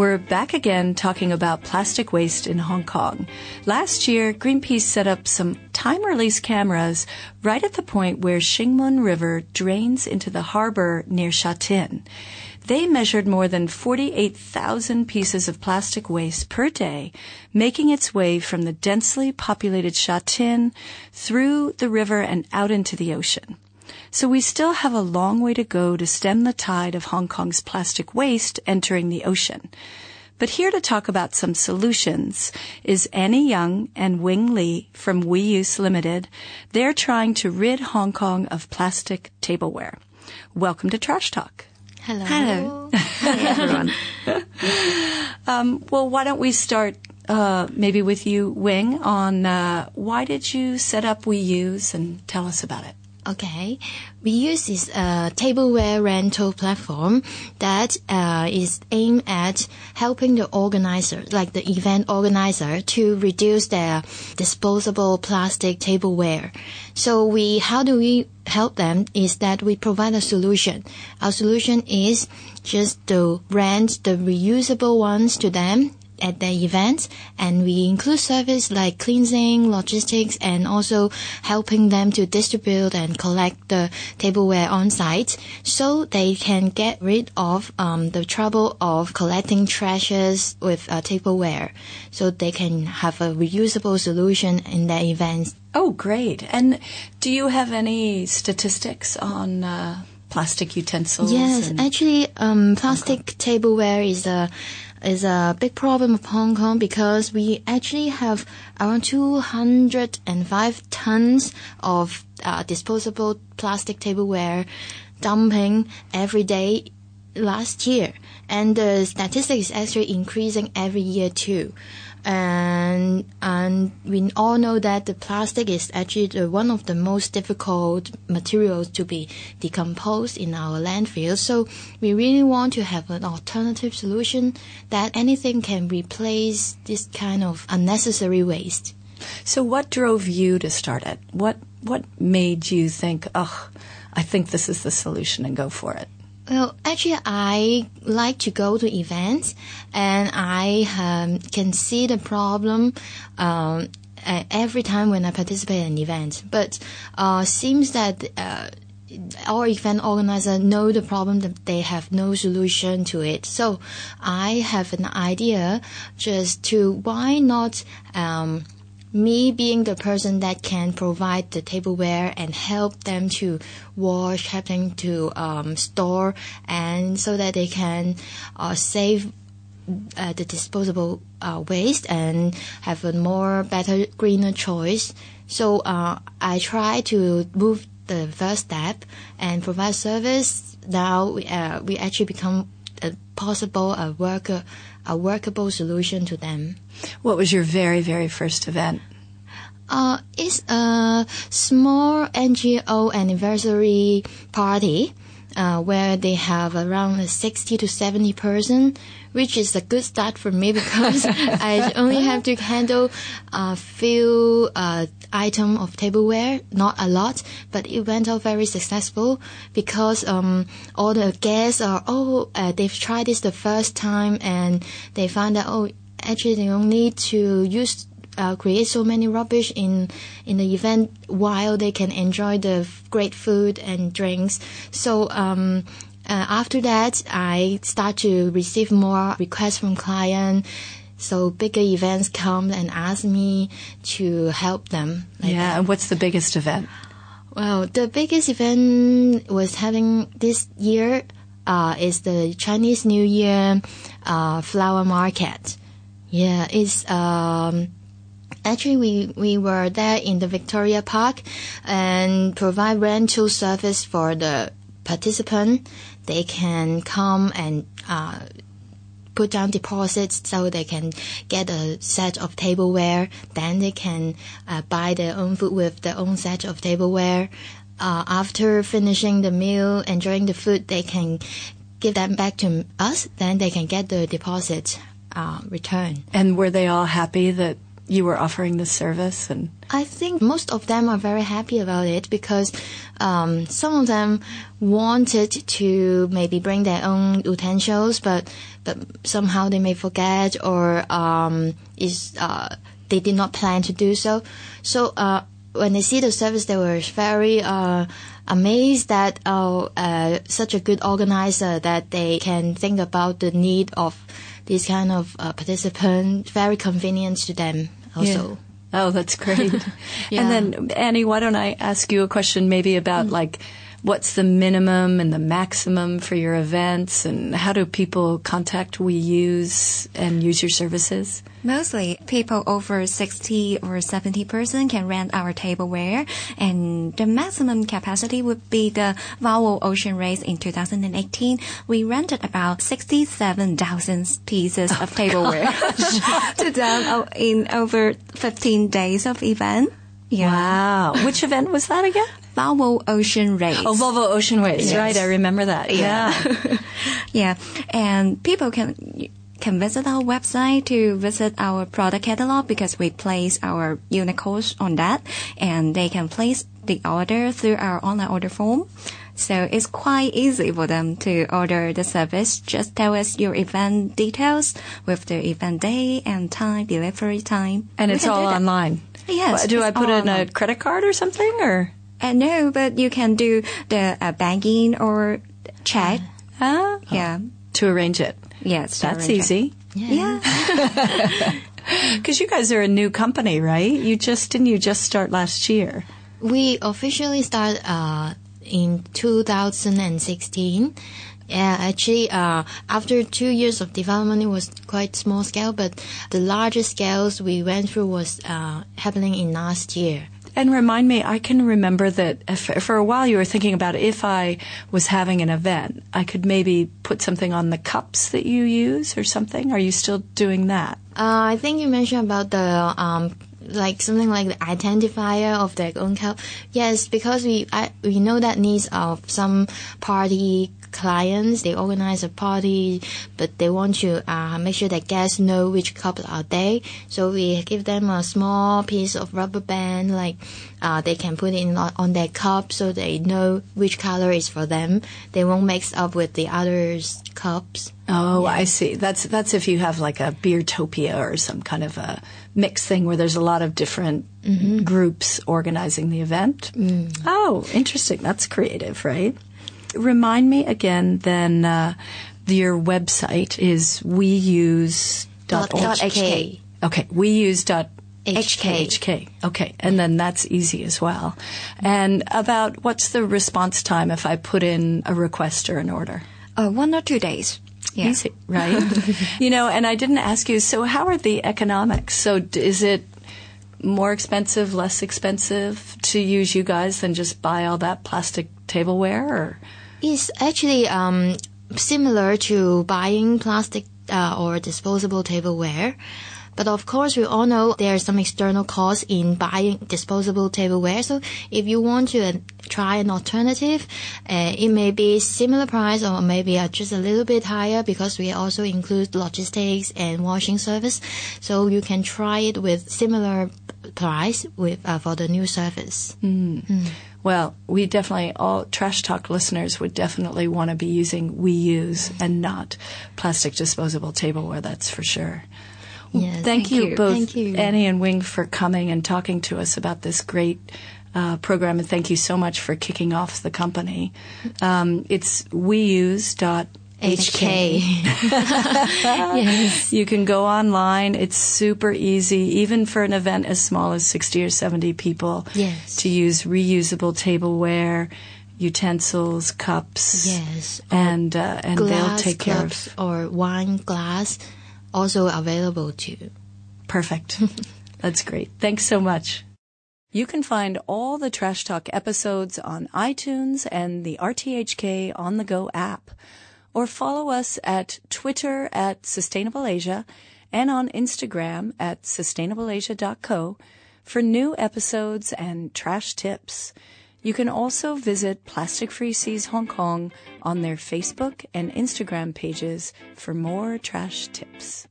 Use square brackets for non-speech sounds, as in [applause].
We're back again talking about plastic waste in Hong Kong. Last year, Greenpeace set up some time release cameras right at the point where Shing Mun River drains into the harbor near Sha Tin. They measured more than 48,000 pieces of plastic waste per day, making its way from the densely populated Sha Tin through the river and out into the ocean. So we still have a long way to go to stem the tide of Hong Kong's plastic waste entering the ocean. But here to talk about some solutions is Annie Young and Wing Lee from We Use Limited. They're trying to rid Hong Kong of plastic tableware. Welcome to Trash Talk. Hello. Hello. [laughs] Hi, everyone. [laughs] Um, well, why don't we start uh, maybe with you, Wing, on uh, why did you set up We Use and tell us about it? Okay, we use this uh, tableware rental platform that uh, is aimed at helping the organizer, like the event organizer, to reduce their disposable plastic tableware. So we, how do we help them? Is that we provide a solution. Our solution is just to rent the reusable ones to them at their events and we include service like cleansing, logistics and also helping them to distribute and collect the tableware on site so they can get rid of um, the trouble of collecting trashes with uh, tableware so they can have a reusable solution in their events. Oh, great. And do you have any statistics on uh, plastic utensils? Yes, actually, um, plastic tableware is a is a big problem of Hong Kong because we actually have around 205 tons of uh, disposable plastic tableware dumping every day last year, and the statistic is actually increasing every year too. And and we all know that the plastic is actually the, one of the most difficult materials to be decomposed in our landfill. So we really want to have an alternative solution that anything can replace this kind of unnecessary waste. So, what drove you to start it? What what made you think, oh, I think this is the solution, and go for it? Well, actually, I like to go to events, and I um, can see the problem um, every time when I participate in an event. But uh, seems that uh, our event organizer know the problem that they have no solution to it. So I have an idea just to why not. Um, me being the person that can provide the tableware and help them to wash, help them to um, store, and so that they can uh, save uh, the disposable uh, waste and have a more better, greener choice. So uh, I try to move the first step and provide service. Now uh, we actually become a possible a worker a workable solution to them. What was your very very first event? Uh, it's a small NGO anniversary party uh, where they have around 60 to 70 person, which is a good start for me [laughs] because I only have to handle a few uh, item of tableware, not a lot, but it went out very successful because um, all the guests are oh uh, they've tried this the first time and they found out oh actually they don't need to use uh, create so many rubbish in in the event while they can enjoy the great food and drinks. So um, uh, after that, I start to receive more requests from clients. So bigger events come and ask me to help them. like yeah, that. and what's the biggest event? Well, the biggest event was having this year uh, is the Chinese New Year uh, flower market. Yeah, it's um, actually we we were there in the Victoria Park and provide rental service for the participant. They can come and uh, put down deposits so they can get a set of tableware. Then they can uh, buy their own food with their own set of tableware. Uh, after finishing the meal, enjoying the food, they can give them back to us. Then they can get the deposit uh, return. And were they all happy that you were offering this service and I think most of them are very happy about it because um, some of them wanted to maybe bring their own utensils, but but somehow they may forget or um, is uh, they did not plan to do so. So uh, when they see the service, they were very uh, amazed that oh, uh, such a good organizer that they can think about the need of this kind of uh, participant. Very convenient to them also. Yeah. Oh, that's great. Yeah. [laughs] And then, Annie, why don't I ask you a question maybe about mm. like what's the minimum and the maximum for your events and how do people contact We Use and use your services? Mostly people over 60 or 70 person can rent our tableware and the maximum capacity would be the Volvo Ocean Race in 2018. We rented about 67,000 pieces of oh, tableware [laughs] to them in over 15 days of event. Yeah. Wow. Which event was that again? Volvo Ocean Race. Oh, Volvo Ocean Race. Yes. Right. I remember that. Yeah. [laughs] Yeah, and people can can visit our website to visit our product catalog because we place our unit codes on that, and they can place the order through our online order form. So it's quite easy for them to order the service. Just tell us your event details with the event day and time, delivery time. And We it's all online. Yes. Do I put in a credit card or something or? Uh, no, but you can do the uh, banking or check. Huh? Yeah. To arrange it. Yes. That's arrange it. easy. Yeah. Because [laughs] you guys are a new company, right? You just, didn't you just start last year? We officially started uh, in 2016. Yeah, actually, uh, after two years of development, it was quite small scale, but the largest scales we went through was uh, happening in last year. And remind me, I can remember that if, for a while you were thinking about if I was having an event, I could maybe put something on the cups that you use or something. Are you still doing that? Uh, I think you mentioned about the um, like something like the identifier of their own cup. Yes, because we I, we know that needs of some party clients. They organize a party, but they want to uh, make sure that guests know which cups are they. So we give them a small piece of rubber band, like uh, they can put it in on their cup, so they know which color is for them. They won't mix up with the others' cups. Oh, I see. That's that's if you have like a beertopia or some kind of a mixed thing where there's a lot of different groups organizing the event. Oh, interesting. That's creative, right? Remind me again. Then uh, your website is weuse.org. Dot HK. Okay, weuse.org. HK. HK. Okay, and then that's easy as well. And about what's the response time if I put in a request or an order? Uh, one or two days. Yeah. Easy, right? [laughs] you know, and I didn't ask you, so how are the economics? So is it more expensive, less expensive to use you guys than just buy all that plastic tableware or? It's actually um, similar to buying plastic uh, or disposable tableware. But of course, we all know there are some external costs in buying disposable tableware. So if you want to uh, try an alternative, uh, it may be similar price or maybe uh, just a little bit higher because we also include logistics and washing service. So you can try it with similar price with uh, for the new service. Well, we definitely, all Trash Talk listeners would definitely want to be using We Use and not plastic disposable tableware, that's for sure. Yes. Thank, Thank you, you. both, Thank you. Annie and Wing, for coming and talking to us about this great uh, program, and thank you so much for kicking off the company. Um, it's weuse.hk. HK. [laughs] [laughs] yes. You can go online. It's super easy, even for an event as small as 60 or 70 people, Yes. to use reusable tableware, utensils, cups. Yes. And, uh, and they'll take care of. or wine glass also available too. Perfect. [laughs] That's great. Thanks so much. You can find all the Trash Talk episodes on iTunes and the RTHK On the Go app, or follow us at Twitter at Sustainable Asia and on Instagram at sustainableasia.co for new episodes and trash tips. You can also visit Plastic Free Seas Hong Kong on their Facebook and Instagram pages for more trash tips.